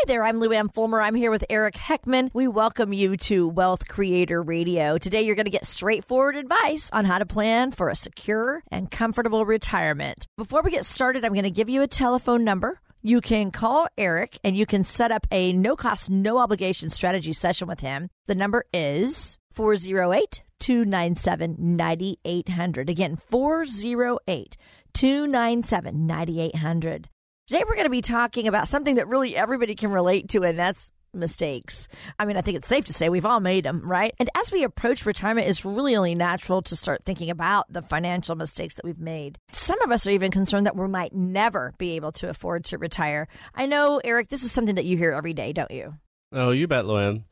Hi there, I'm Lou Ann Fulmer. I'm here with Eric Heckman. We welcome you to Wealth Creator Radio. Today, you're going to get straightforward advice on how to plan for a secure and comfortable retirement. Before we get started, I'm going to give you a telephone number. You can call Eric and you can set up a no cost, no obligation strategy session with him. The number is 408 297 9800. Again, 408 297 9800. Today, we're going to be talking about something that really everybody can relate to, and that's mistakes. I mean, I think it's safe to say we've all made them, right? And as we approach retirement, it's really only natural to start thinking about the financial mistakes that we've made. Some of us are even concerned that we might never be able to afford to retire. I know, Eric, this is something that you hear every day, don't you? Oh, you bet, Lou Ann.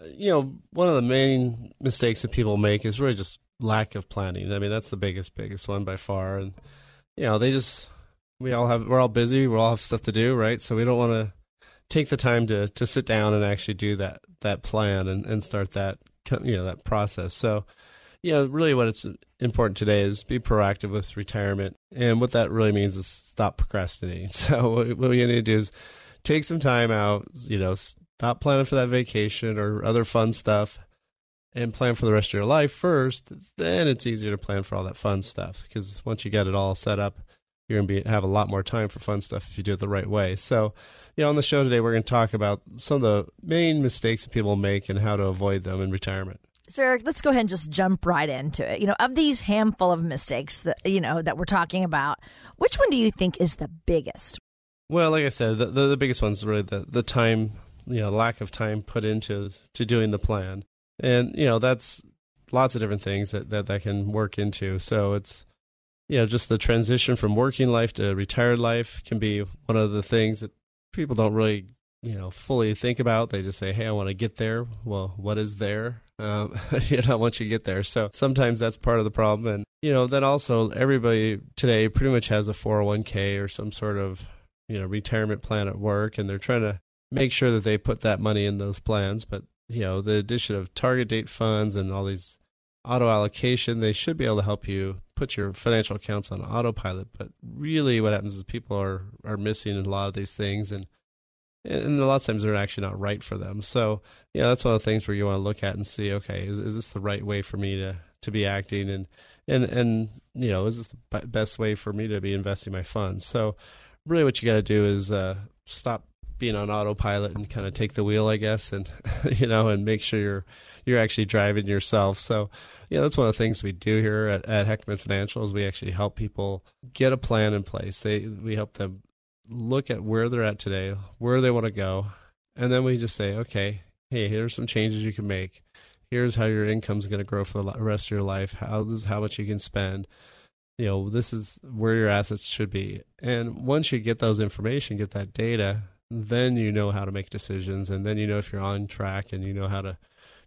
Uh, you know, one of the main mistakes that people make is really just lack of planning. I mean, that's the biggest, biggest one by far. And, you know, they just we all have we're all busy we all have stuff to do right? So we don't want to take the time to to sit down and actually do that that plan and and start that you know that process. So you know really what it's important today is be proactive with retirement. And what that really means is stop procrastinating. So what, we need to do is take some time out you know stop planning for that vacation or other fun stuff and plan for the rest of your life first. Then it's easier to plan for all that fun stuff because once you get it all set up you're going to be have a lot more time for fun stuff if you do it the right way. So, you know, on the show today, we're going to talk about some of the main mistakes that people make and how to avoid them in retirement. So, Eric, let's go ahead and just jump right into it. You know, of these handful of mistakes that you know that we're talking about, which one do you think is the biggest? Well, like I said, the the, the biggest one's really the the time, you know, lack of time put into to doing the plan, and you know that's lots of different things that that, that can work into. So it's you know, just the transition from working life to retired life can be one of the things that people don't really, you know, fully think about. They just say, "Hey, I want to get there." Well, what is there? Um, you know, once you get there. So sometimes that's part of the problem, and you know, then also everybody today pretty much has a 401k or some sort of you know retirement plan at work, and they're trying to make sure that they put that money in those plans. But you know, the addition of target date funds and all these auto allocation, they should be able to help you put your financial accounts on autopilot. But really, what happens is people are are missing a lot of these things, and and a lot of times they're actually not right for them. So yeah, that's one of the things where you want to look at and see, okay, is is this the right way for me to to be acting, and and and you know, is this the best way for me to be investing my funds? So really, what you got to do is uh, stop being on autopilot and kind of take the wheel, I guess, and you know, and make sure you're you're actually driving yourself. So, yeah, that's one of the things we do here at, at Heckman Financial is we actually help people get a plan in place. They we help them look at where they're at today, where they want to go, and then we just say, okay, hey, here's some changes you can make. Here's how your income's going to grow for the rest of your life. How this is how much you can spend you know this is where your assets should be and once you get those information get that data then you know how to make decisions and then you know if you're on track and you know how to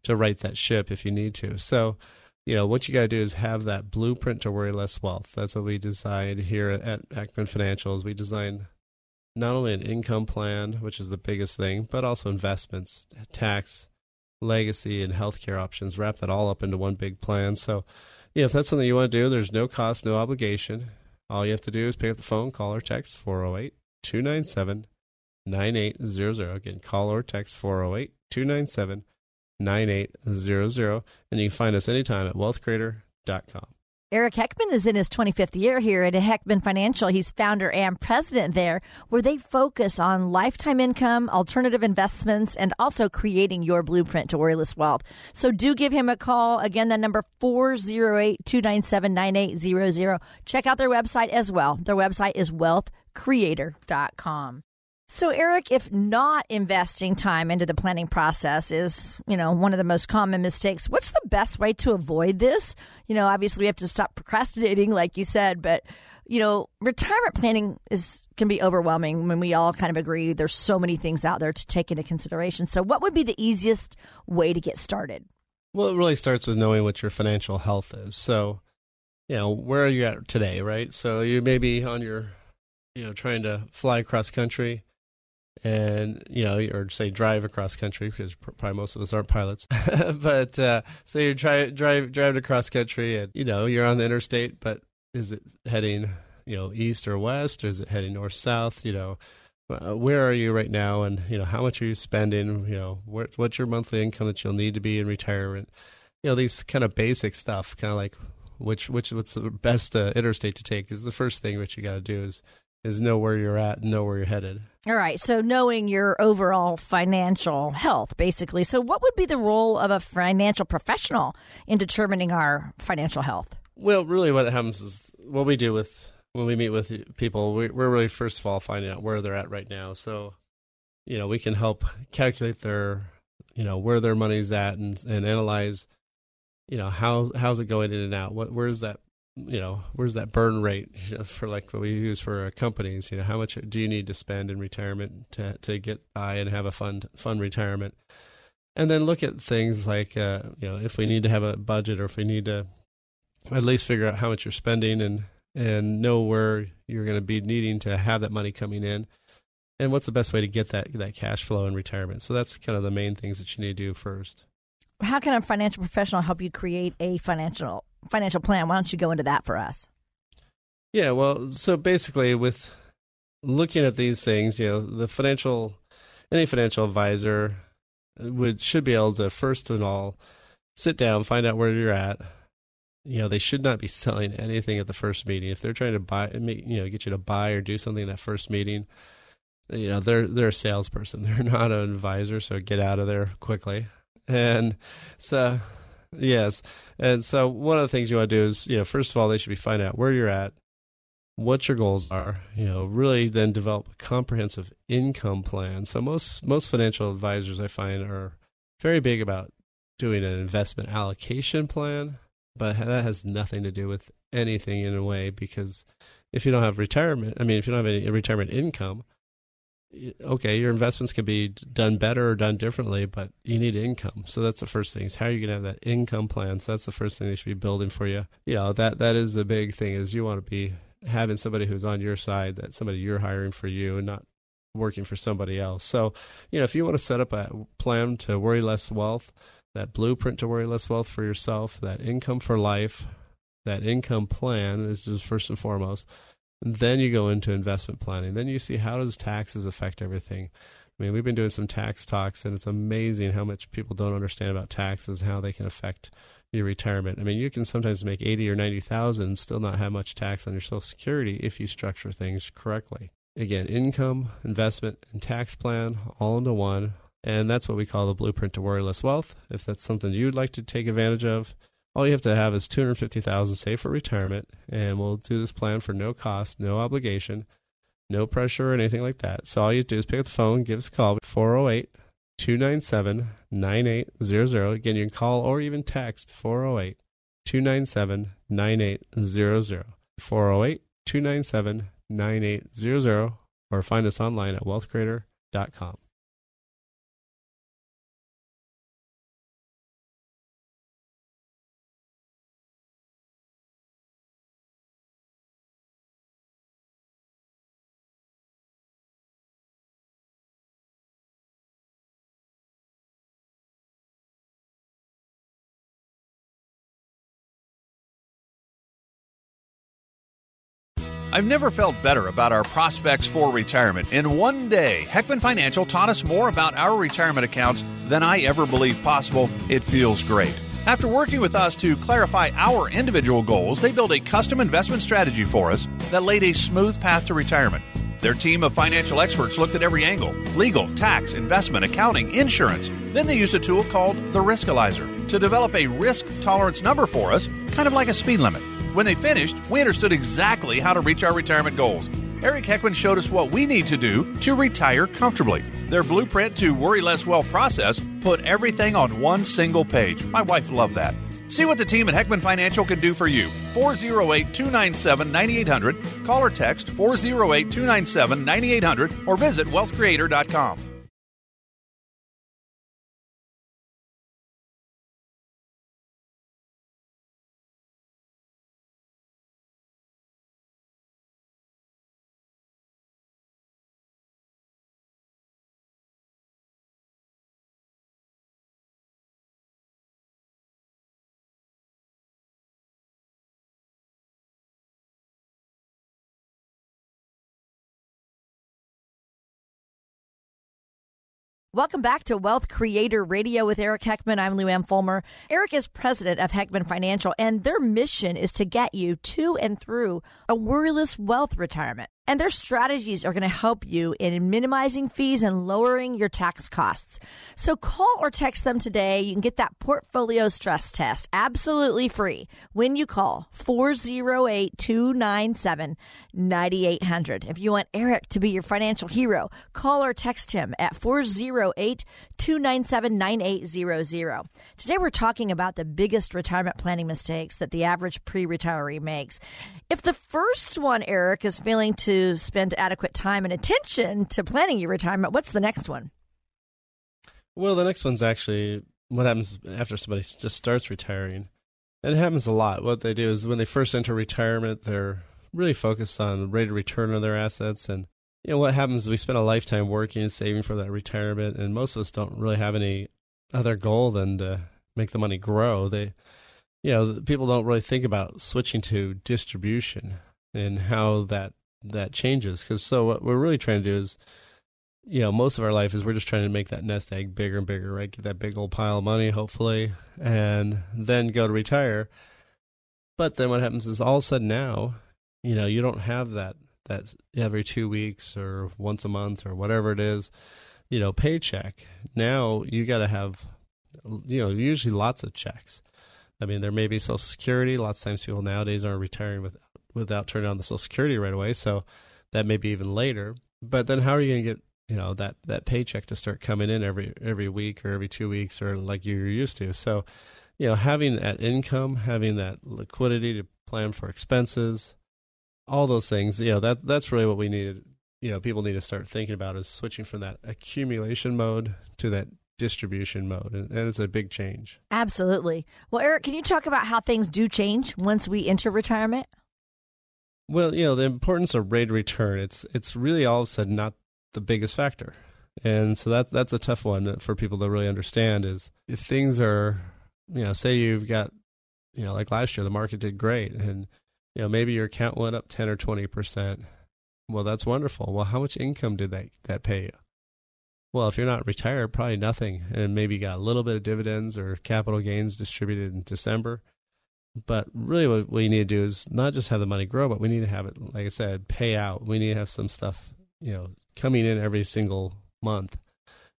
to right that ship if you need to. So, you know, what you got to do is have that blueprint to worry less wealth. That's what we designed here at Heckman Financials. We designed not only an income plan, which is the biggest thing, but also investments, tax, legacy, and healthcare options. Wrap that all up into one big plan. So, yeah, if that's something you want to do, there's no cost, no obligation. All you have to do is pick up the phone, call or text 408 297 9800. Again, call or text 408 297 9800. And you can find us anytime at wealthcreator.com. Eric Heckman is in his 25th year here at Heckman Financial. He's founder and president there, where they focus on lifetime income, alternative investments, and also creating your blueprint to worryless wealth. So do give him a call. Again, the number 408 297 9800. Check out their website as well. Their website is wealthcreator.com. So, Eric, if not investing time into the planning process is, you know, one of the most common mistakes, what's the best way to avoid this? You know, obviously we have to stop procrastinating, like you said, but you know, retirement planning is can be overwhelming when we all kind of agree there's so many things out there to take into consideration. So, what would be the easiest way to get started? Well, it really starts with knowing what your financial health is. So, you know, where are you at today, right? So, you may be on your, you know, trying to fly across country and you know, or say drive across country because probably most of us aren't pilots. but uh, so you're try, drive driving across country, and you know you're on the interstate, but is it heading you know east or west, or is it heading north south? You know, uh, where are you right now, and you know how much are you spending? You know, what's your monthly income that you'll need to be in retirement? You know, these kind of basic stuff, kind of like which which what's the best uh, interstate to take is the first thing which you got to do is is know where you're at and know where you're headed. All right. So knowing your overall financial health, basically. So what would be the role of a financial professional in determining our financial health? Well, really, what happens is what we do with when we meet with people, we, we're really first of all finding out where they're at right now. So, you know, we can help calculate their, you know, where their money's at and and analyze, you know, how how's it going in and out. What where's that you know, where's that burn rate for like what we use for companies? You know, how much do you need to spend in retirement to to get by and have a fun fun retirement? And then look at things like uh, you know, if we need to have a budget or if we need to at least figure out how much you're spending and and know where you're going to be needing to have that money coming in and what's the best way to get that that cash flow in retirement. So that's kind of the main things that you need to do first. How can a financial professional help you create a financial financial plan. Why don't you go into that for us? Yeah, well, so basically, with looking at these things, you know, the financial, any financial advisor would should be able to first and all sit down, find out where you're at. You know, they should not be selling anything at the first meeting. If they're trying to buy, you know, get you to buy or do something in that first meeting, you know, they're they're a salesperson. They're not an advisor, so get out of there quickly. And so Yes. And so one of the things you want to do is, you know, first of all, they should be find out where you're at, what your goals are, you know, really then develop a comprehensive income plan. So most most financial advisors I find are very big about doing an investment allocation plan, but that has nothing to do with anything in a way because if you don't have retirement, I mean, if you don't have any retirement income, okay, your investments can be done better or done differently, but you need income. So that's the first thing. Is how are you going to have that income plan? So that's the first thing they should be building for you. You know that that is the big thing. Is you want to be having somebody who's on your side, that somebody you're hiring for you, and not working for somebody else. So you know if you want to set up a plan to worry less wealth, that blueprint to worry less wealth for yourself, that income for life, that income plan is just first and foremost then you go into investment planning. Then you see how does taxes affect everything. I mean, we've been doing some tax talks, and it's amazing how much people don't understand about taxes, and how they can affect your retirement. I mean, you can sometimes make eighty or ninety thousand, and still not have much tax on your Social Security if you structure things correctly. Again, income, investment, and tax plan all into one, and that's what we call the blueprint to worry less wealth. If that's something you'd like to take advantage of, all you have to have is 250,000 saved for retirement and we'll do this plan for no cost, no obligation, no pressure or anything like that. So all you do is pick up the phone, give us a call 408 297 9800. Again, you can call or even text 408 297 9800. 408 297 9800 or find us online at wealthcreator.com. I've never felt better about our prospects for retirement. In one day, Heckman Financial taught us more about our retirement accounts than I ever believed possible. It feels great. After working with us to clarify our individual goals, they built a custom investment strategy for us that laid a smooth path to retirement. Their team of financial experts looked at every angle legal, tax, investment, accounting, insurance. Then they used a tool called the Riskalyzer to develop a risk tolerance number for us, kind of like a speed limit. When they finished, we understood exactly how to reach our retirement goals. Eric Heckman showed us what we need to do to retire comfortably. Their blueprint to worry less wealth process put everything on one single page. My wife loved that. See what the team at Heckman Financial can do for you. 408 297 9800. Call or text 408 297 9800 or visit wealthcreator.com. Welcome back to Wealth Creator Radio with Eric Heckman. I'm Lou Ann Fulmer. Eric is president of Heckman Financial, and their mission is to get you to and through a worryless wealth retirement. And their strategies are going to help you in minimizing fees and lowering your tax costs. So call or text them today. You can get that portfolio stress test absolutely free when you call 408 297 9800. If you want Eric to be your financial hero, call or text him at 408 297 9800. Today we're talking about the biggest retirement planning mistakes that the average pre retiree makes. If the first one, Eric, is failing to spend adequate time and attention to planning your retirement, what's the next one? Well, the next one's actually what happens after somebody just starts retiring. And it happens a lot. What they do is when they first enter retirement, they're really focused on rate of return on their assets. And you know what happens is we spend a lifetime working and saving for that retirement, and most of us don't really have any other goal than to make the money grow. They, you know, people don't really think about switching to distribution and how that that changes. Because so what we're really trying to do is, you know, most of our life is we're just trying to make that nest egg bigger and bigger, right? Get that big old pile of money, hopefully, and then go to retire. But then what happens is all of a sudden now, you know, you don't have that that every two weeks or once a month or whatever it is, you know, paycheck. Now you got to have, you know, usually lots of checks. I mean, there may be Social Security. Lots of times people nowadays aren't retiring with without turning on the Social Security right away. So that may be even later. But then how are you going to get you know that that paycheck to start coming in every every week or every two weeks or like you're used to? So you know having that income, having that liquidity to plan for expenses, all those things. You know that that's really what we need. You know, people need to start thinking about is switching from that accumulation mode to that distribution mode and, it's a big change absolutely well eric can you talk about how things do change once we enter retirement well, you know, the importance of rate return, it's it's really all of a sudden not the biggest factor. And so that's that's a tough one for people to really understand is if things are, you know, say you've got, you know, like last year the market did great and you know, maybe your account went up 10 or 20%. Well, that's wonderful. Well, how much income did that that pay you? Well, if you're not retired, probably nothing and maybe you got a little bit of dividends or capital gains distributed in December but really, what we need to do is not just have the money grow, but we need to have it, like I said, pay out. We need to have some stuff, you know, coming in every single month.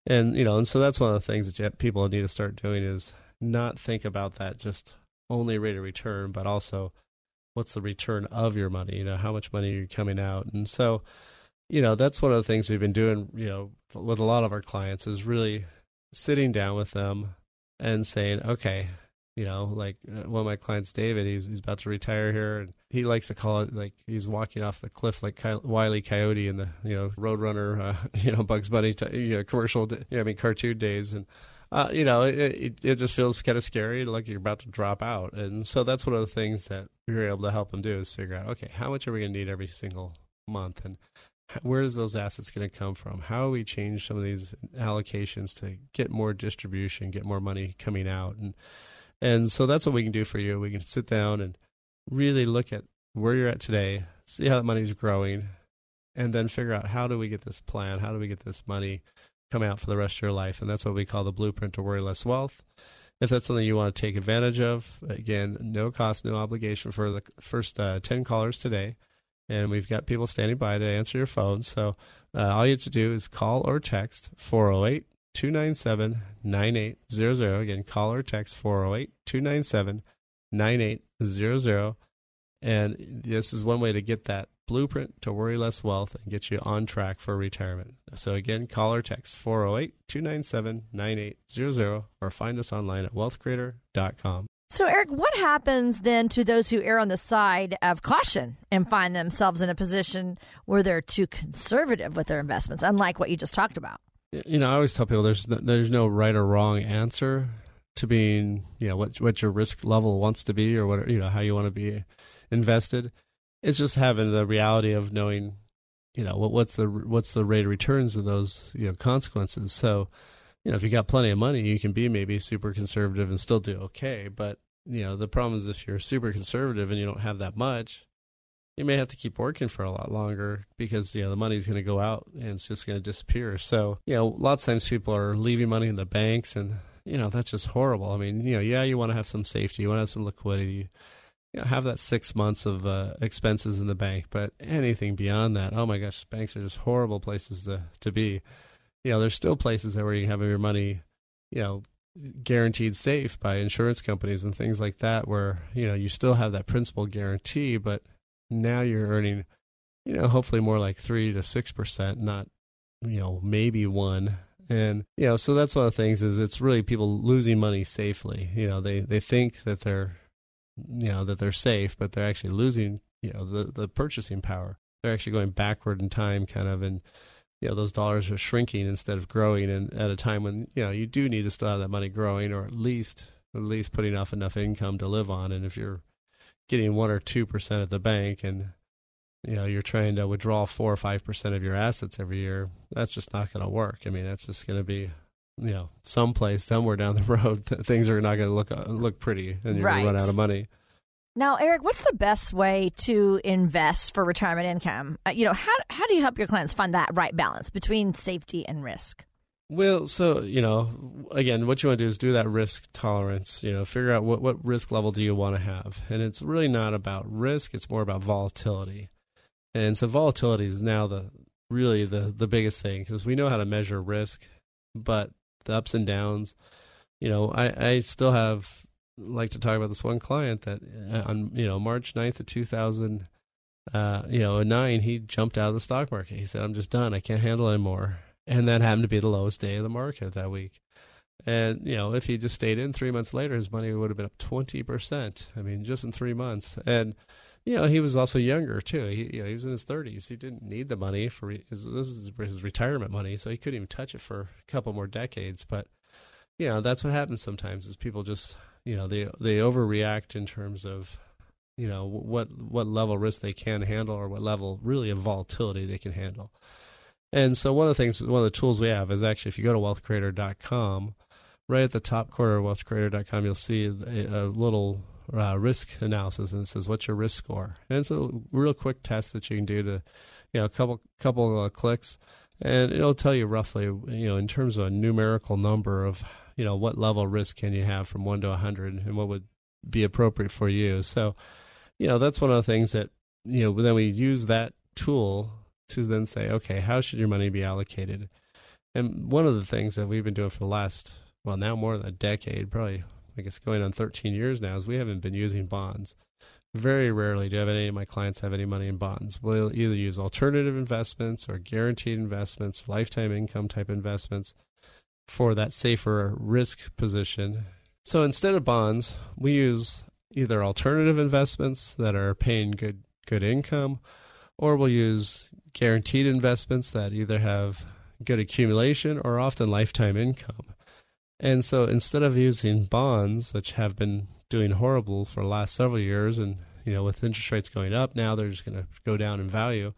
And, you know, and so that's one of the things that people need to start doing is not think about that just only rate of return, but also what's the return of your money? You know, how much money are you coming out? And so, you know, that's one of the things we've been doing, you know, with a lot of our clients is really sitting down with them and saying, okay, you know, like uh, one of my clients, David, he's he's about to retire here, and he likes to call it like he's walking off the cliff, like Ky- Wiley Coyote in the you know Roadrunner, uh, you know Bugs Bunny, t- you know, commercial, you know, I mean cartoon days, and uh, you know, it, it, it just feels kind of scary, like you're about to drop out, and so that's one of the things that we're able to help them do is figure out, okay, how much are we going to need every single month, and where is those assets going to come from? How do we change some of these allocations to get more distribution, get more money coming out, and and so that's what we can do for you. We can sit down and really look at where you're at today, see how that money's growing, and then figure out how do we get this plan, how do we get this money come out for the rest of your life. And that's what we call the blueprint to worry less wealth. If that's something you want to take advantage of, again, no cost, no obligation for the first uh, 10 callers today. And we've got people standing by to answer your phone. So uh, all you have to do is call or text 408 297 9800. Again, call or text 408 297 9800. And this is one way to get that blueprint to worry less wealth and get you on track for retirement. So again, call or text 408-297-9800 or find us online at wealthcreator.com. So, Eric, what happens then to those who err on the side of caution and find themselves in a position where they're too conservative with their investments, unlike what you just talked about? You know, I always tell people there's there's no right or wrong answer to being, you know, what what your risk level wants to be or what you know how you want to be invested. It's just having the reality of knowing, you know, what what's the what's the rate of returns of those you know consequences. So, you know, if you got plenty of money, you can be maybe super conservative and still do okay. But you know, the problem is if you're super conservative and you don't have that much, you may have to keep working for a lot longer because you know the money's going to go out and it's just going to disappear. So you know, lots of times people are leaving money in the banks, and you know that's just horrible. I mean, you know, yeah, you want to have some safety, you want to have some liquidity, you know, have that six months of uh, expenses in the bank. But anything beyond that, oh my gosh, banks are just horrible places to to be. You know, there's still places that where you can have your money, you know, guaranteed safe by insurance companies and things like that, where you know you still have that principal guarantee, but now you're earning, you know, hopefully more like three to six percent, not you know maybe one and you know so that's one of the things is it's really people losing money safely you know they they think that they're you know that they're safe, but they're actually losing you know the the purchasing power. They're actually going backward in time, kind of, and you know those dollars are shrinking instead of growing. And at a time when you know you do need to still have that money growing, or at least at least putting off enough income to live on. And if you're getting one or two percent at the bank, and you know you're trying to withdraw four or five percent of your assets every year, that's just not going to work. I mean, that's just going to be you know, someplace somewhere down the road, th- things are not going to look uh, look pretty, and you're right. going to run out of money. Now, Eric, what's the best way to invest for retirement income? Uh, you know, how how do you help your clients find that right balance between safety and risk? Well, so you know, again, what you want to do is do that risk tolerance. You know, figure out what what risk level do you want to have, and it's really not about risk; it's more about volatility. And so, volatility is now the really the the biggest thing because we know how to measure risk, but the ups and downs. You know, I, I still have like to talk about this one client that uh, on you know March 9th of 2000 uh, you know, nine, he jumped out of the stock market. He said, I'm just done. I can't handle anymore. And that happened to be the lowest day of the market that week. And, you know, if he just stayed in three months later, his money would have been up 20%. I mean, just in three months. And, you know, he was also younger too. He, you know, he was in his 30s. He didn't need the money for his, this is his retirement money, so he couldn't even touch it for a couple more decades. But you know, that's what happens sometimes is people just you know they they overreact in terms of you know what what level risk they can handle or what level really of volatility they can handle. And so one of the things, one of the tools we have is actually if you go to wealthcreator.com, right at the top corner of wealthcreator.com, you'll see a, a little uh, risk analysis, and it says what's your risk score, and it's a real quick test that you can do to, you know, a couple couple uh, clicks, and it'll tell you roughly, you know, in terms of a numerical number of, you know, what level of risk can you have from one to a hundred, and what would be appropriate for you. So, you know, that's one of the things that you know. Then we use that tool to then say, okay, how should your money be allocated? And one of the things that we've been doing for the last, well, now more than a decade, probably I guess going on 13 years now, is we haven't been using bonds. Very rarely do any of my clients have any money in bonds. We'll either use alternative investments or guaranteed investments, lifetime income type investments for that safer risk position. So instead of bonds, we use either alternative investments that are paying good good income, or we'll use guaranteed investments that either have good accumulation or often lifetime income. And so instead of using bonds, which have been doing horrible for the last several years, and you know, with interest rates going up now, they're just going to go down in value.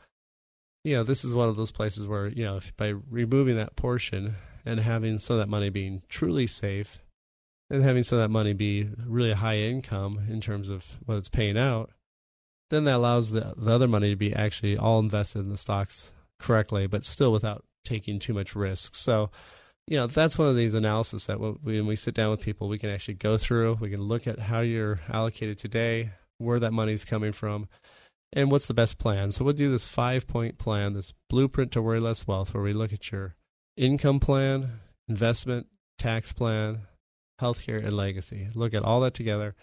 You know, this is one of those places where you know, if by removing that portion and having some of that money being truly safe, and having some of that money be really high income in terms of what it's paying out, then that allows the the other money to be actually all invested in the stocks correctly, but still without taking too much risk. So you know that's one of these analysis that when we sit down with people we can actually go through. We can look at how you're allocated today where that money's coming from and what's the best plan. So we'll do this five point plan this blueprint to worry less wealth where we look at your income plan investment tax plan healthcare and legacy. Look at all that together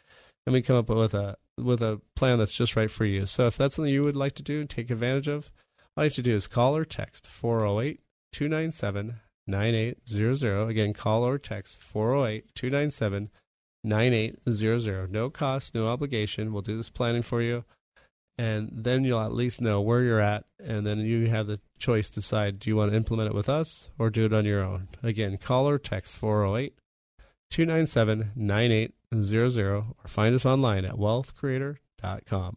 and we come up with a with a plan that's just right for you. So if that's something you would like to do and take advantage of, all you have to do is call or text 408 297 9800. Again, call or text 408 297 9800. No cost, no obligation. We'll do this planning for you. And then you'll at least know where you're at. And then you have the choice to decide do you want to implement it with us or do it on your own? Again, call or text 408 297 9800 or find us online at wealthcreator.com.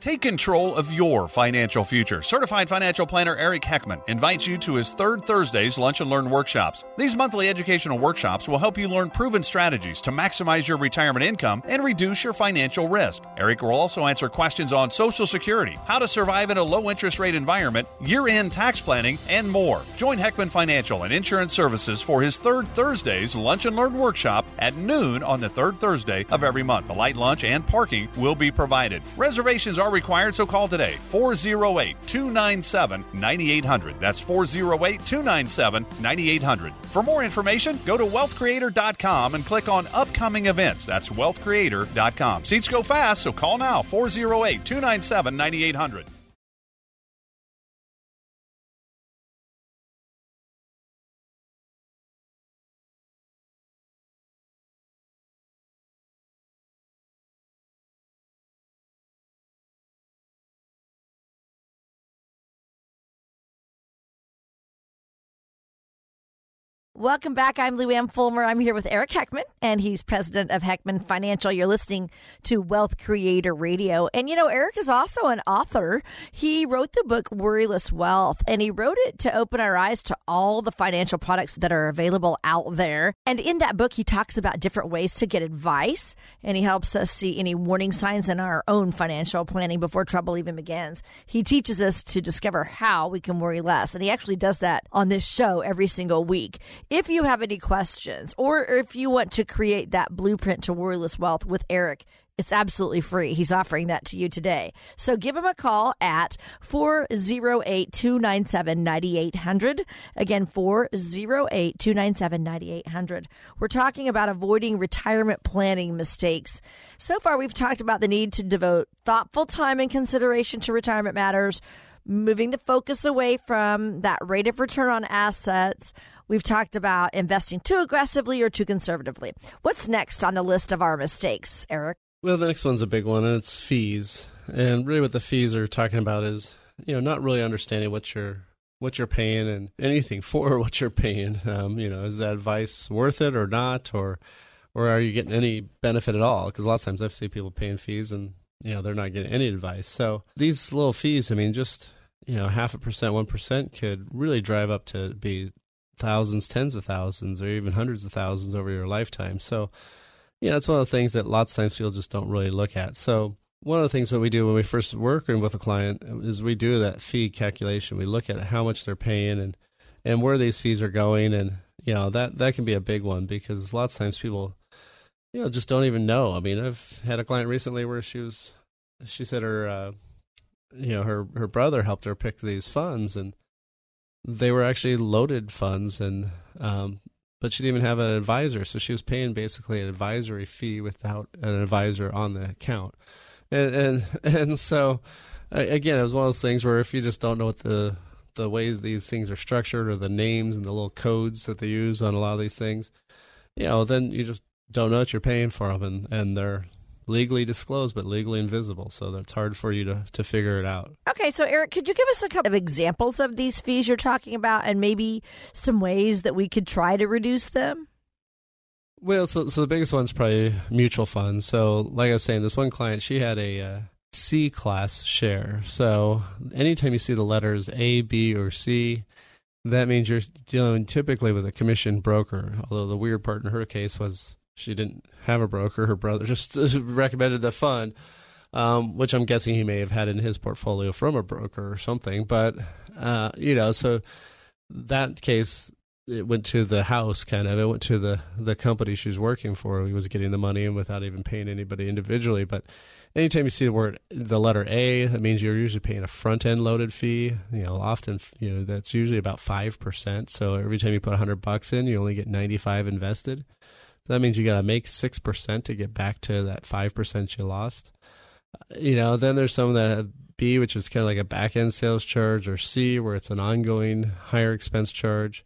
Take control of your financial future. Certified financial planner Eric Heckman invites you to his third Thursday's Lunch and Learn workshops. These monthly educational workshops will help you learn proven strategies to maximize your retirement income and reduce your financial risk. Eric will also answer questions on Social Security, how to survive in a low interest rate environment, year end tax planning, and more. Join Heckman Financial and Insurance Services for his third Thursday's Lunch and Learn workshop at noon on the third Thursday of every month. A light lunch and parking will be provided. Reservations are required, so call today 408 297 9800. That's 408 297 9800. For more information, go to wealthcreator.com and click on upcoming events. That's wealthcreator.com. Seats go fast, so call now 408 297 9800. Welcome back. I'm Lou Ann Fulmer. I'm here with Eric Heckman, and he's president of Heckman Financial. You're listening to Wealth Creator Radio. And you know, Eric is also an author. He wrote the book Worryless Wealth, and he wrote it to open our eyes to all the financial products that are available out there. And in that book, he talks about different ways to get advice, and he helps us see any warning signs in our own financial planning before trouble even begins. He teaches us to discover how we can worry less, and he actually does that on this show every single week. If you have any questions or if you want to create that blueprint to worryless wealth with Eric, it's absolutely free. He's offering that to you today. So give him a call at 408 297 9800. Again, 408 297 9800. We're talking about avoiding retirement planning mistakes. So far, we've talked about the need to devote thoughtful time and consideration to retirement matters, moving the focus away from that rate of return on assets We've talked about investing too aggressively or too conservatively. What's next on the list of our mistakes, Eric? Well, the next one's a big one, and it's fees. And really, what the fees are talking about is, you know, not really understanding what you're what you're paying and anything for what you're paying. Um, you know, is that advice worth it or not, or or are you getting any benefit at all? Because a lot of times I've seen people paying fees and you know they're not getting any advice. So these little fees, I mean, just you know, half a percent, one percent could really drive up to be thousands, tens of thousands, or even hundreds of thousands over your lifetime. So, yeah, that's one of the things that lots of times people just don't really look at. So, one of the things that we do when we first work with a client is we do that fee calculation. We look at how much they're paying and and where these fees are going, and you know that that can be a big one because lots of times people, you know, just don't even know. I mean, I've had a client recently where she was, she said her, uh, you know, her her brother helped her pick these funds, and they were actually loaded funds and um, but she didn't even have an advisor so she was paying basically an advisory fee without an advisor on the account. And and, and so again it was one of those things where if you just don't know what the the ways these things are structured or the names and the little codes that they use on a lot of these things you know then you just don't know what you're paying for them and and they're legally disclosed but legally invisible. So that's hard for you to, to figure it out. Okay so eric could you give us a couple of examples of these fees you're talking about and maybe some ways that we could try to reduce them? Well so, so the biggest one's probably mutual funds. So like i was saying this one client she had a uh, C class share. So anytime you see the letters a b or c that means you're dealing typically with a commission broker although the weird part in her case was she didn't have a broker. Her brother just recommended the fund, um, which I'm guessing he may have had in his portfolio from a broker or something. But uh, you know, so that case, it went to the house kind of. It went to the the company she was working for. He was getting the money without even paying anybody individually. But anytime you see the word the letter A, that means you're usually paying a front end loaded fee. You know, often you know that's usually about five percent. So every time you put a hundred bucks in, you only get ninety five invested. So that means you got to make six percent to get back to that five percent you lost. Uh, you know, then there's some that B, which is kind of like a back end sales charge, or C, where it's an ongoing higher expense charge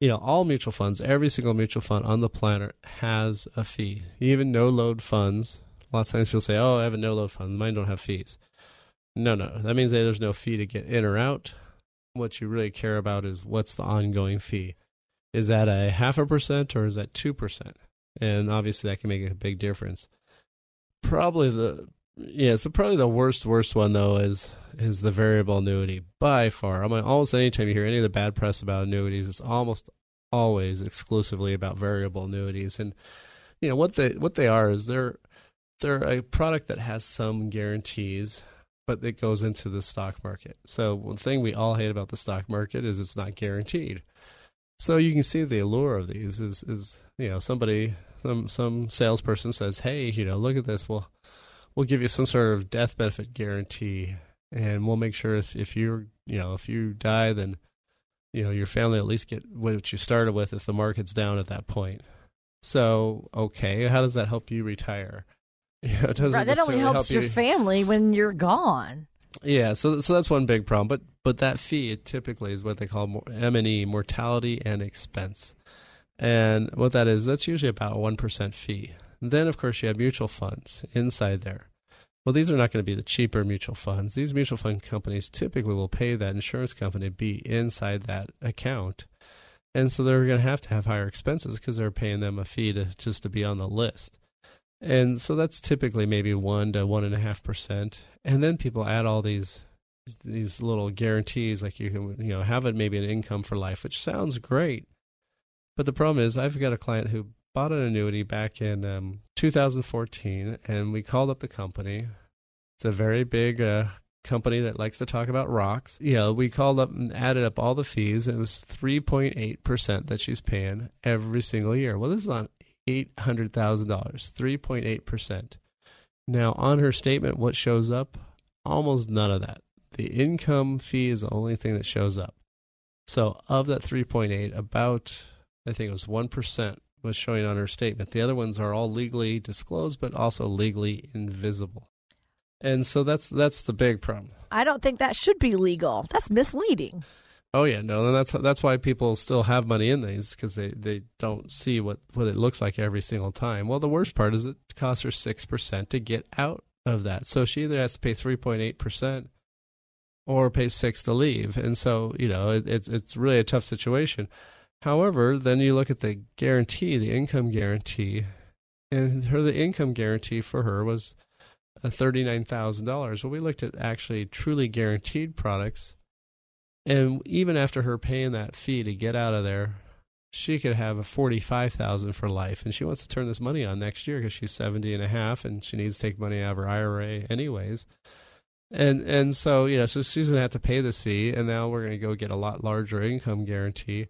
you know, all mutual funds, every single mutual fund on the planet has a fee. Even no load funds. A lot of times people say, "Oh, I have a no load fund. Mine don't have fees." No, no, that means that there's no fee to get in or out. What you really care about is what's the ongoing fee. Is that a half a percent or is that two percent? And obviously, that can make a big difference. Probably the yeah, so probably the worst worst one though is is the variable annuity by far. I mean, almost anytime you hear any of the bad press about annuities, it's almost always exclusively about variable annuities. And you know what they what they are is they're they're a product that has some guarantees, but it goes into the stock market. So one thing we all hate about the stock market is it's not guaranteed. So you can see the allure of these is is you know somebody some some salesperson says, hey, you know, look at this. Well, we'll give you some sort of death benefit guarantee and we'll make sure if if you're you know if you die then you know your family at least get what you started with if the market's down at that point so okay how does that help you retire you know, it right, that only helps help your you. family when you're gone yeah so so that's one big problem but but that fee typically is what they call m&e mortality and expense and what that is that's usually about a 1% fee then of course you have mutual funds inside there well, these are not going to be the cheaper mutual funds. These mutual fund companies typically will pay that insurance company to be inside that account. And so they're going to have to have higher expenses because they're paying them a fee to just to be on the list. And so that's typically maybe one to one and a half percent. And then people add all these these little guarantees, like you can you know have it maybe an income for life, which sounds great. But the problem is, I've got a client who bought an annuity back in um, 2014, and we called up the company. It's a very big uh, company that likes to talk about rocks. You know, we called up and added up all the fees. And It was 3.8% that she's paying every single year. Well, this is on $800,000, 3.8%. Now, on her statement, what shows up? Almost none of that. The income fee is the only thing that shows up. So, of that 3.8, about I think it was 1% was showing on her statement. The other ones are all legally disclosed, but also legally invisible. And so that's that's the big problem. I don't think that should be legal. That's misleading. Oh yeah, no, that's that's why people still have money in these because they, they don't see what, what it looks like every single time. Well, the worst part is it costs her six percent to get out of that, so she either has to pay three point eight percent or pay six to leave, and so you know it, it's it's really a tough situation. However, then you look at the guarantee, the income guarantee, and her the income guarantee for her was uh, thirty-nine thousand dollars. Well, we looked at actually truly guaranteed products, and even after her paying that fee to get out of there, she could have a forty-five thousand for life, and she wants to turn this money on next year because she's seventy and a half, and she needs to take money out of her IRA anyways. And and so you know, so she's gonna have to pay this fee, and now we're gonna go get a lot larger income guarantee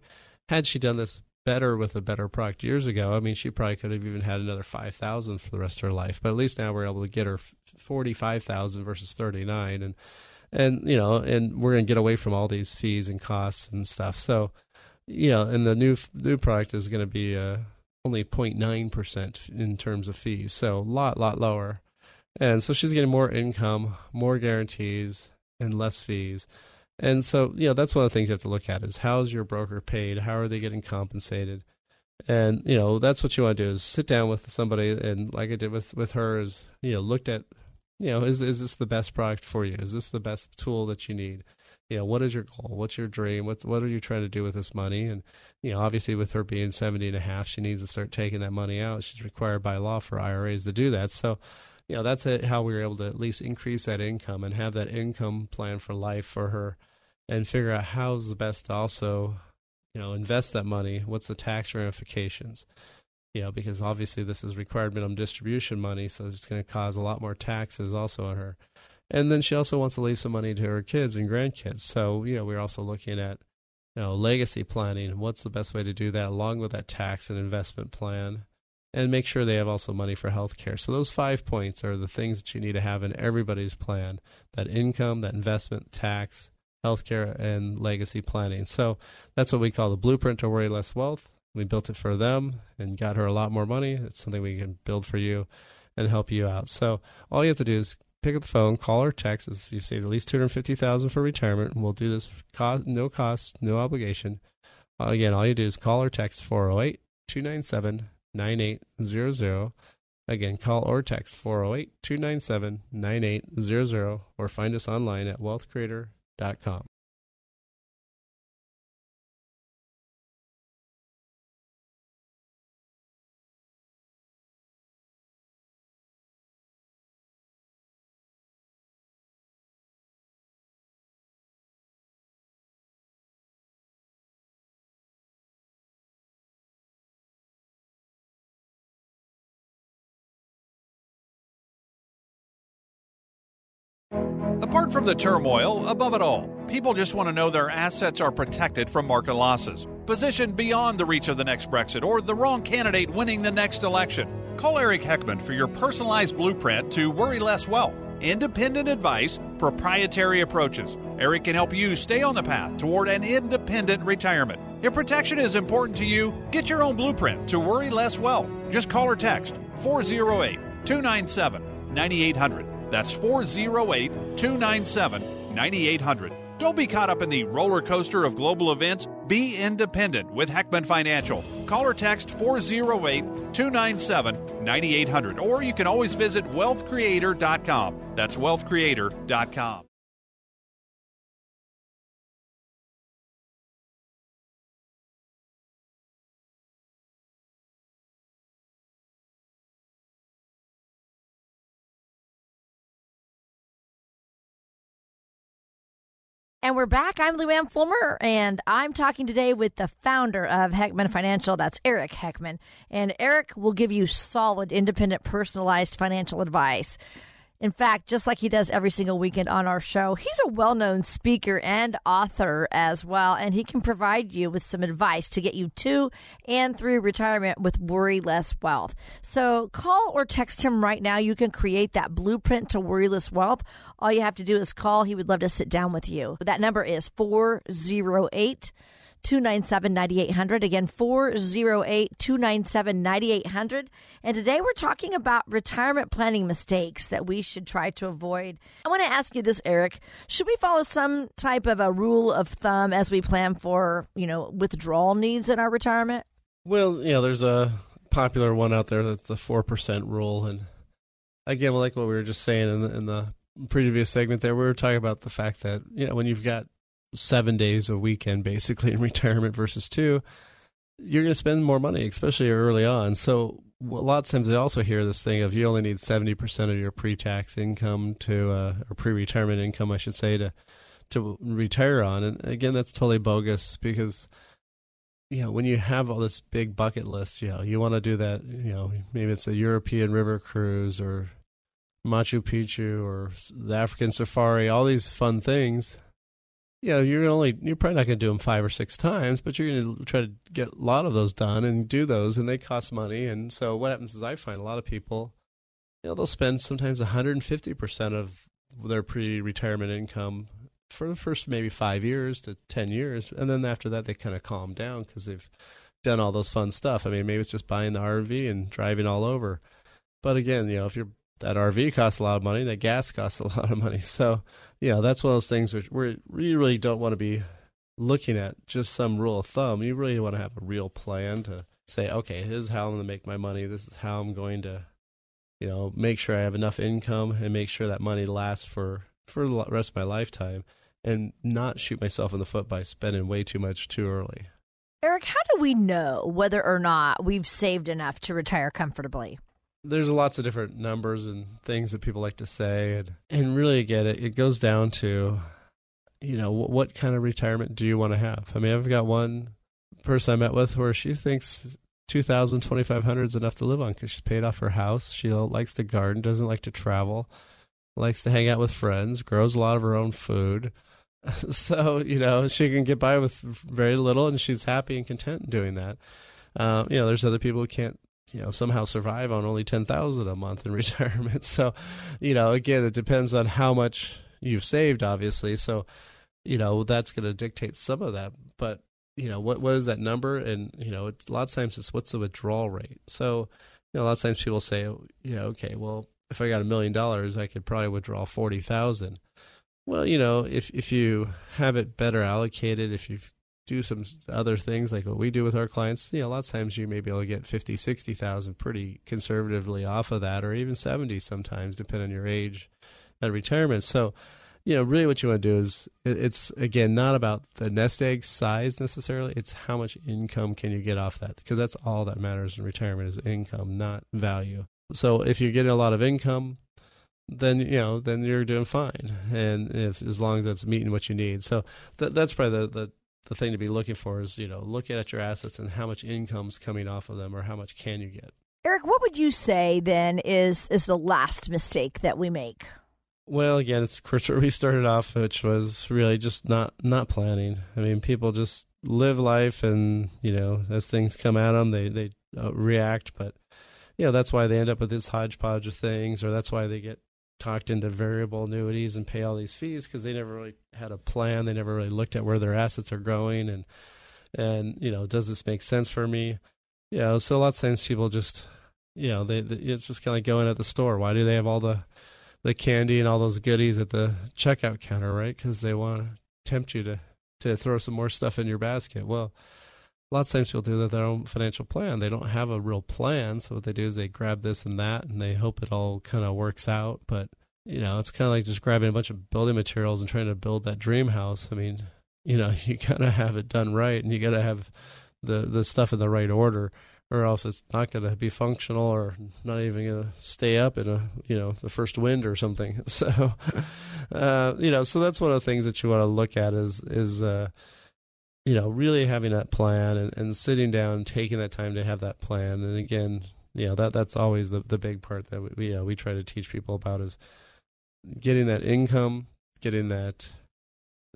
had she done this better with a better product years ago, I mean, she probably could have even had another five thousand for the rest of her life. But at least now we're able to get her forty five thousand versus thirty nine, and and you know, and we're going to get away from all these fees and costs and stuff. So, you know, and the new new product is going to be uh, only 0.9 percent in terms of fees, so a lot lot lower. And so she's getting more income, more guarantees, and less fees. And so, you know, that's one of the things you have to look at is how's your broker paid? How are they getting compensated? And, you know, that's what you want to do is sit down with somebody and like I did with, with her is, you know, looked at, you know, is, is this the best product for you? Is this the best tool that you need? You know, what is your goal? What's your dream? What's, what are you trying to do with this money? And, you know, obviously with her being 70 and a half, she needs to start taking that money out. She's required by law for IRAs to do that. So, you know, that's how we were able to at least increase that income and have that income plan for life for her and figure out how's the best to also, you know, invest that money. What's the tax ramifications? You know, because obviously this is required minimum distribution money, so it's going to cause a lot more taxes also on her. And then she also wants to leave some money to her kids and grandkids. So, you know, we're also looking at, you know, legacy planning what's the best way to do that along with that tax and investment plan and make sure they have also money for health care. So those five points are the things that you need to have in everybody's plan. That income, that investment, tax, healthcare, and legacy planning. So that's what we call the blueprint to worry less wealth. We built it for them and got her a lot more money. It's something we can build for you and help you out. So all you have to do is pick up the phone, call or text if you've saved at least two hundred fifty thousand for retirement, and we'll do this cost, no cost, no obligation. Uh, again, all you do is call or text 408 297 9800. Again, call or text 408 297 9800 or find us online at wealthcreator.com. Apart from the turmoil, above it all, people just want to know their assets are protected from market losses. Positioned beyond the reach of the next Brexit or the wrong candidate winning the next election. Call Eric Heckman for your personalized blueprint to worry less wealth. Independent advice, proprietary approaches. Eric can help you stay on the path toward an independent retirement. If protection is important to you, get your own blueprint to worry less wealth. Just call or text 408 297 9800. That's 408 297 9800. Don't be caught up in the roller coaster of global events. Be independent with Heckman Financial. Call or text 408 297 9800. Or you can always visit wealthcreator.com. That's wealthcreator.com. And we're back. I'm Lou Ann Fulmer, and I'm talking today with the founder of Heckman Financial. That's Eric Heckman. And Eric will give you solid, independent, personalized financial advice. In fact, just like he does every single weekend on our show, he's a well known speaker and author as well, and he can provide you with some advice to get you to and through retirement with worry less wealth. So call or text him right now. You can create that blueprint to worry less wealth. All you have to do is call. He would love to sit down with you. That number is 408- 297 9800. Again, 408 297 9800. And today we're talking about retirement planning mistakes that we should try to avoid. I want to ask you this, Eric. Should we follow some type of a rule of thumb as we plan for, you know, withdrawal needs in our retirement? Well, you know, there's a popular one out there that's the 4% rule. And again, like what we were just saying in the, in the previous segment there, we were talking about the fact that, you know, when you've got seven days a weekend basically in retirement versus two, you're going to spend more money, especially early on. So a lot of times I also hear this thing of you only need 70% of your pre-tax income to, uh, or pre-retirement income, I should say, to, to retire on. And again, that's totally bogus because, you know, when you have all this big bucket list, you know, you want to do that, you know, maybe it's a European river cruise or Machu Picchu or the African safari, all these fun things you know, you're only you're probably not going to do them five or six times, but you're going to try to get a lot of those done and do those, and they cost money. And so what happens is I find a lot of people, you know, they'll spend sometimes 150 percent of their pre-retirement income for the first maybe five years to 10 years, and then after that they kind of calm down because they've done all those fun stuff. I mean, maybe it's just buying the RV and driving all over. But again, you know, if you're that RV costs a lot of money, that gas costs a lot of money. So you know, that's one of those things which we really don't want to be looking at just some rule of thumb. You really want to have a real plan to say, okay, this is how I'm going to make my money. This is how I'm going to, you know, make sure I have enough income and make sure that money lasts for for the rest of my lifetime, and not shoot myself in the foot by spending way too much too early. Eric, how do we know whether or not we've saved enough to retire comfortably? There's lots of different numbers and things that people like to say, and and really again, it, it goes down to, you know, what, what kind of retirement do you want to have? I mean, I've got one person I met with where she thinks 2000 2500 is enough to live on because she's paid off her house she likes to garden doesn't like to travel likes to hang out with friends grows a lot of her own food so you know she can get by with very little, and she's happy and content doing that. Uh, you know, there's other people who can't you know somehow survive on only 10,000 a month in retirement. So, you know, again, it depends on how much you've saved obviously. So, you know, that's going to dictate some of that, but you know, what what is that number and you know, a lot of times it's what's the withdrawal rate. So, you know, a lot of times people say, you know, okay, well, if I got a million dollars, I could probably withdraw 40,000. Well, you know, if if you have it better allocated, if you do some other things like what we do with our clients, you know, a lot of times you may be able to get 50, 60,000 pretty conservatively off of that or even 70 sometimes depending on your age at retirement. So, you know, really what you want to do is it's again not about the nest egg size necessarily. It's how much income can you get off that because that's all that matters in retirement is income, not value. So if you're getting a lot of income, then you know then you're doing fine, and if as long as that's meeting what you need. So th- that's probably the, the the thing to be looking for is you know looking at your assets and how much income's coming off of them or how much can you get. Eric, what would you say then is is the last mistake that we make? Well, again, it's of course where we started off, which was really just not not planning. I mean, people just live life, and you know, as things come at them, they they uh, react. But you know, that's why they end up with this hodgepodge of things, or that's why they get talked into variable annuities and pay all these fees because they never really had a plan. They never really looked at where their assets are growing, and and you know, does this make sense for me? Yeah, so a lot of times people just, you know, they, they it's just kind of like going at the store. Why do they have all the the candy and all those goodies at the checkout counter, right? Because they want to tempt you to to throw some more stuff in your basket. Well, lots of times people do their own financial plan. They don't have a real plan, so what they do is they grab this and that, and they hope it all kind of works out. But you know, it's kind of like just grabbing a bunch of building materials and trying to build that dream house. I mean, you know, you gotta have it done right, and you gotta have the the stuff in the right order or else it's not going to be functional or not even going to stay up in a you know the first wind or something so uh, you know so that's one of the things that you want to look at is is uh, you know really having that plan and, and sitting down taking that time to have that plan and again you know that that's always the the big part that we you uh, know, we try to teach people about is getting that income getting that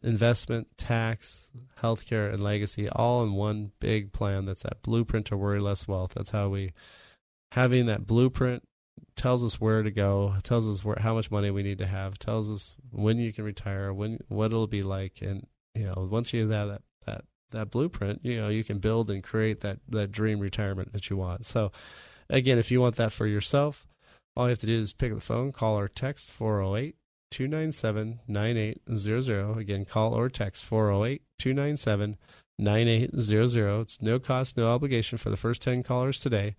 investment, tax, healthcare, and legacy all in one big plan. That's that blueprint to worry less wealth. That's how we having that blueprint tells us where to go, tells us where how much money we need to have, tells us when you can retire, when what it'll be like, and you know once you have that that that blueprint, you know you can build and create that that dream retirement that you want. So again, if you want that for yourself, all you have to do is pick up the phone, call or text 408 297 9800. Again, call or text 408 297 9800. It's no cost, no obligation for the first 10 callers today.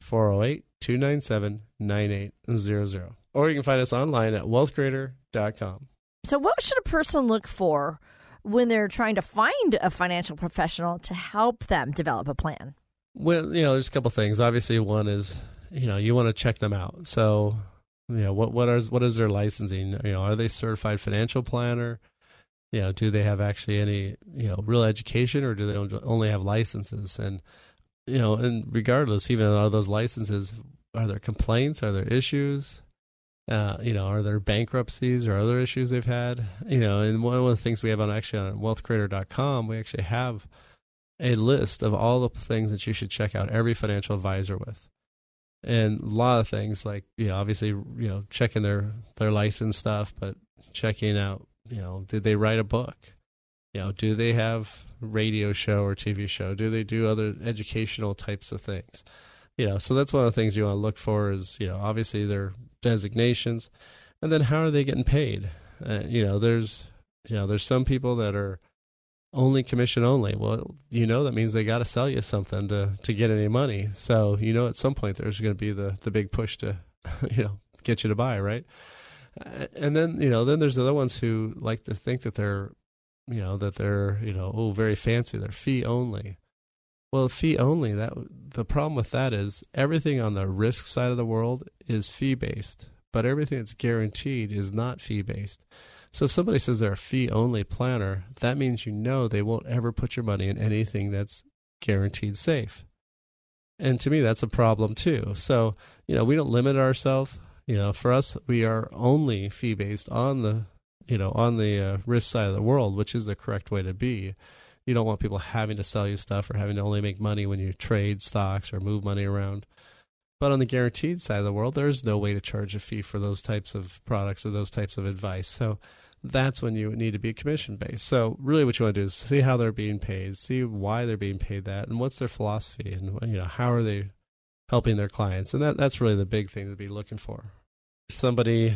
408 297 9800. Or you can find us online at wealthcreator.com. So, what should a person look for when they're trying to find a financial professional to help them develop a plan? Well, you know, there's a couple things. Obviously, one is, you know, you want to check them out. So, you know what what is what is their licensing you know are they certified financial planner you know do they have actually any you know real education or do they only have licenses and you know and regardless even are those licenses are there complaints are there issues uh, you know, are there bankruptcies or other issues they've had? You know, and one of the things we have on actually on wealthcreator.com, we actually have a list of all the things that you should check out every financial advisor with. And a lot of things like you know obviously you know checking their their license stuff but checking out you know did they write a book? You know do they have radio show or tv show? Do they do other educational types of things? You know so that's one of the things you want to look for is you know obviously their designations and then how are they getting paid uh, you know there's you know there's some people that are only commission only. Well, you know that means they got to sell you something to to get any money. So you know at some point there's going to be the the big push to you know get you to buy, right? And then you know then there's the other ones who like to think that they're you know that they're you know oh very fancy. They're fee only. Well, fee only. That the problem with that is everything on the risk side of the world is fee based, but everything that's guaranteed is not fee based. So if somebody says they're a fee only planner, that means you know they won't ever put your money in anything that's guaranteed safe. And to me, that's a problem too. So, you know, we don't limit ourselves. You know, for us, we are only fee based on the you know, on the uh, risk side of the world, which is the correct way to be. You don't want people having to sell you stuff or having to only make money when you trade stocks or move money around. But on the guaranteed side of the world, there's no way to charge a fee for those types of products or those types of advice. So that's when you need to be commission based. So really, what you want to do is see how they're being paid, see why they're being paid that, and what's their philosophy, and you know how are they helping their clients, and that that's really the big thing to be looking for. If somebody,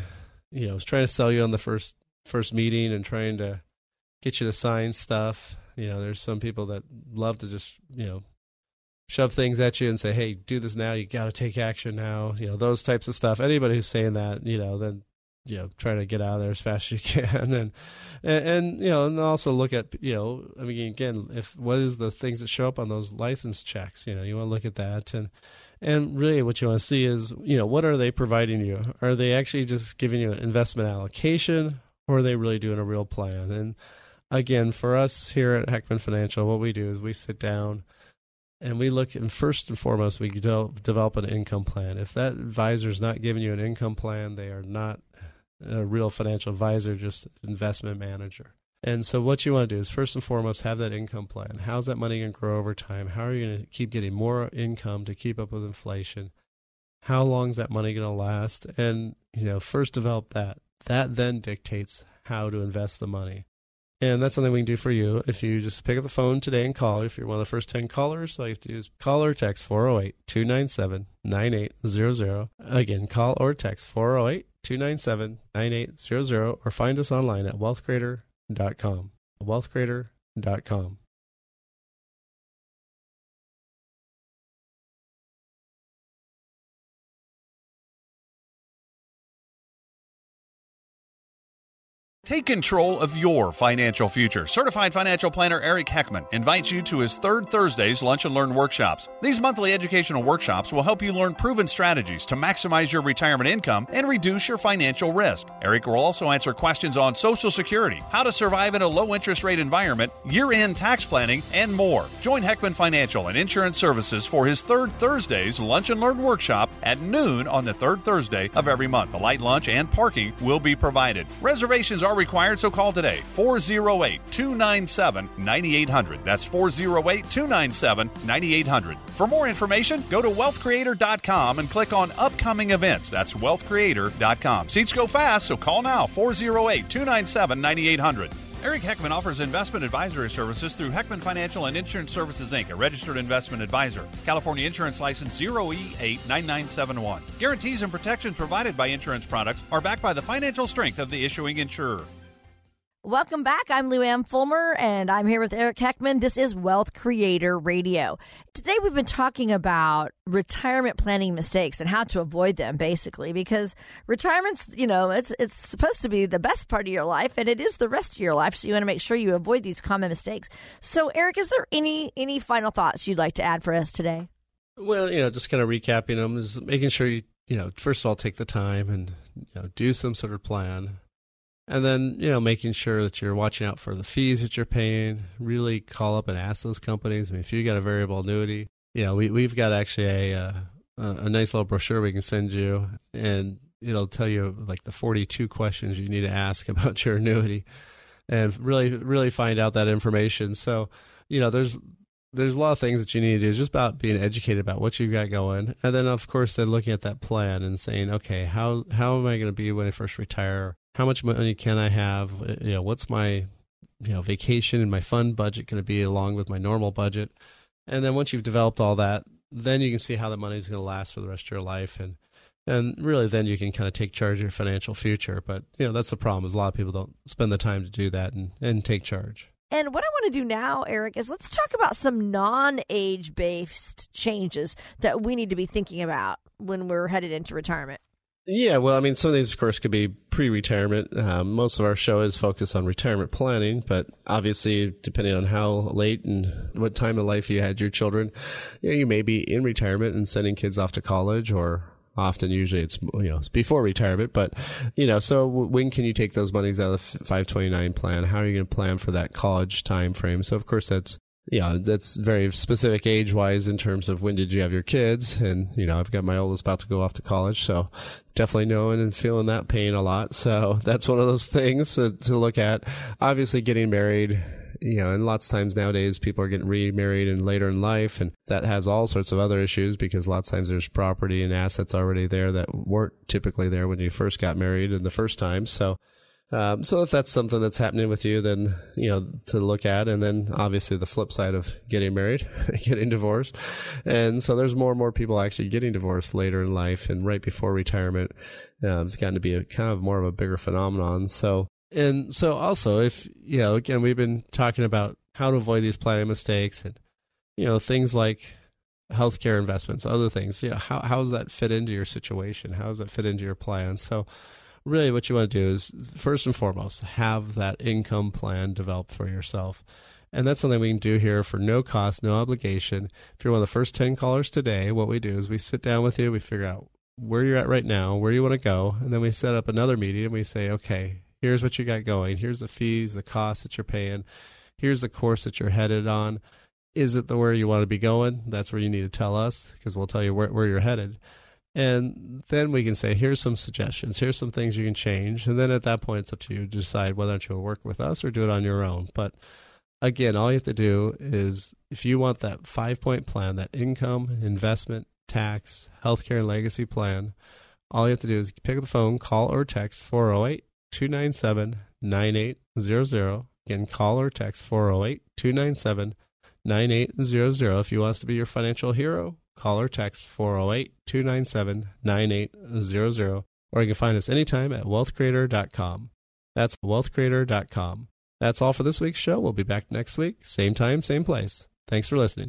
you know, is trying to sell you on the first first meeting and trying to get you to sign stuff. You know, there's some people that love to just you know shove things at you and say, "Hey, do this now. You got to take action now." You know, those types of stuff. Anybody who's saying that, you know, then you know try to get out of there as fast as you can and, and and, you know and also look at you know i mean again if what is the things that show up on those license checks you know you want to look at that and and really what you want to see is you know what are they providing you are they actually just giving you an investment allocation or are they really doing a real plan and again for us here at heckman financial what we do is we sit down and we look and first and foremost we develop an income plan if that advisor is not giving you an income plan they are not a real financial advisor, just investment manager. And so, what you want to do is first and foremost have that income plan. How's that money going to grow over time? How are you going to keep getting more income to keep up with inflation? How long is that money going to last? And you know, first develop that. That then dictates how to invest the money. And that's something we can do for you. If you just pick up the phone today and call, if you're one of the first 10 callers, all you have to do is call or text 408 297 9800. Again, call or text 408 297 9800 or find us online at wealthcreator.com. Wealthcreator.com. Take control of your financial future. Certified financial planner Eric Heckman invites you to his third Thursday's Lunch and Learn workshops. These monthly educational workshops will help you learn proven strategies to maximize your retirement income and reduce your financial risk. Eric will also answer questions on Social Security, how to survive in a low interest rate environment, year end tax planning, and more. Join Heckman Financial and Insurance Services for his third Thursday's Lunch and Learn workshop at noon on the third Thursday of every month. A light lunch and parking will be provided. Reservations are required, so call today 408 297 9800. That's 408 297 9800. For more information, go to wealthcreator.com and click on upcoming events. That's wealthcreator.com. Seats go fast, so call now 408 297 9800. Eric Heckman offers investment advisory services through Heckman Financial and Insurance Services Inc., a registered investment advisor. California Insurance License 0E89971. Guarantees and protections provided by insurance products are backed by the financial strength of the issuing insurer. Welcome back. I'm Lou Ann Fulmer, and I'm here with Eric Heckman. This is Wealth Creator Radio. Today, we've been talking about retirement planning mistakes and how to avoid them, basically, because retirement's, you know, it's it's supposed to be the best part of your life, and it is the rest of your life. So you want to make sure you avoid these common mistakes. So, Eric, is there any any final thoughts you'd like to add for us today? Well, you know, just kind of recapping them is making sure you, you know, first of all, take the time and you know do some sort of plan and then you know making sure that you're watching out for the fees that you're paying. Really call up and ask those companies. I mean if you got a variable annuity you know we, we've got actually a, uh, a, a nice little brochure we can send you and it'll tell you like the 42 questions you need to ask about your annuity and really really find out that information. So you know there's there's a lot of things that you need to do just about being educated about what you've got going. And then of course then looking at that plan and saying okay how how am i going to be when i first retire how much money can I have? Uh, you know, what's my you know vacation and my fun budget going to be along with my normal budget? And then once you've developed all that, then you can see how the money is going to last for the rest of your life and and really then you can kind of take charge of your financial future but you know that's the problem is a lot of people don't spend the time to do that and, and take charge and what I want to do now, Eric, is let's talk about some non age based changes that we need to be thinking about when we're headed into retirement. Yeah, well, I mean, some of these, of course, could be pre-retirement. Um, most of our show is focused on retirement planning, but obviously, depending on how late and what time of life you had your children, you, know, you may be in retirement and sending kids off to college, or often, usually, it's you know it's before retirement. But you know, so when can you take those monies out of the 529 plan? How are you going to plan for that college time frame? So, of course, that's yeah, that's very specific age wise in terms of when did you have your kids. And, you know, I've got my oldest about to go off to college. So definitely knowing and feeling that pain a lot. So that's one of those things to, to look at. Obviously getting married, you know, and lots of times nowadays people are getting remarried and later in life. And that has all sorts of other issues because lots of times there's property and assets already there that weren't typically there when you first got married and the first time. So, um, so if that's something that's happening with you, then you know to look at, and then obviously the flip side of getting married, getting divorced, and so there's more and more people actually getting divorced later in life and right before retirement. Um, it's gotten to be a kind of more of a bigger phenomenon. So and so also if you know again we've been talking about how to avoid these planning mistakes and you know things like healthcare investments, other things. You know how how does that fit into your situation? How does that fit into your plan? So really what you want to do is first and foremost have that income plan developed for yourself. And that's something we can do here for no cost no obligation. If you're one of the first 10 callers today what we do is we sit down with you we figure out where you're at right now where you want to go and then we set up another meeting and we say okay here's what you got going. Here's the fees the costs that you're paying. Here's the course that you're headed on. Is it the where you want to be going? That's where you need to tell us because we'll tell you where, where you're headed and then we can say, here's some suggestions, here's some things you can change. And then at that point, it's up to you to decide whether or not you'll work with us or do it on your own. But again, all you have to do is if you want that five point plan, that income, investment, tax, healthcare, and legacy plan, all you have to do is pick up the phone, call or text 408 297 9800. Again, call or text 408 297 9800 if you want us to be your financial hero Call or text 408 297 9800, or you can find us anytime at wealthcreator.com. That's wealthcreator.com. That's all for this week's show. We'll be back next week, same time, same place. Thanks for listening.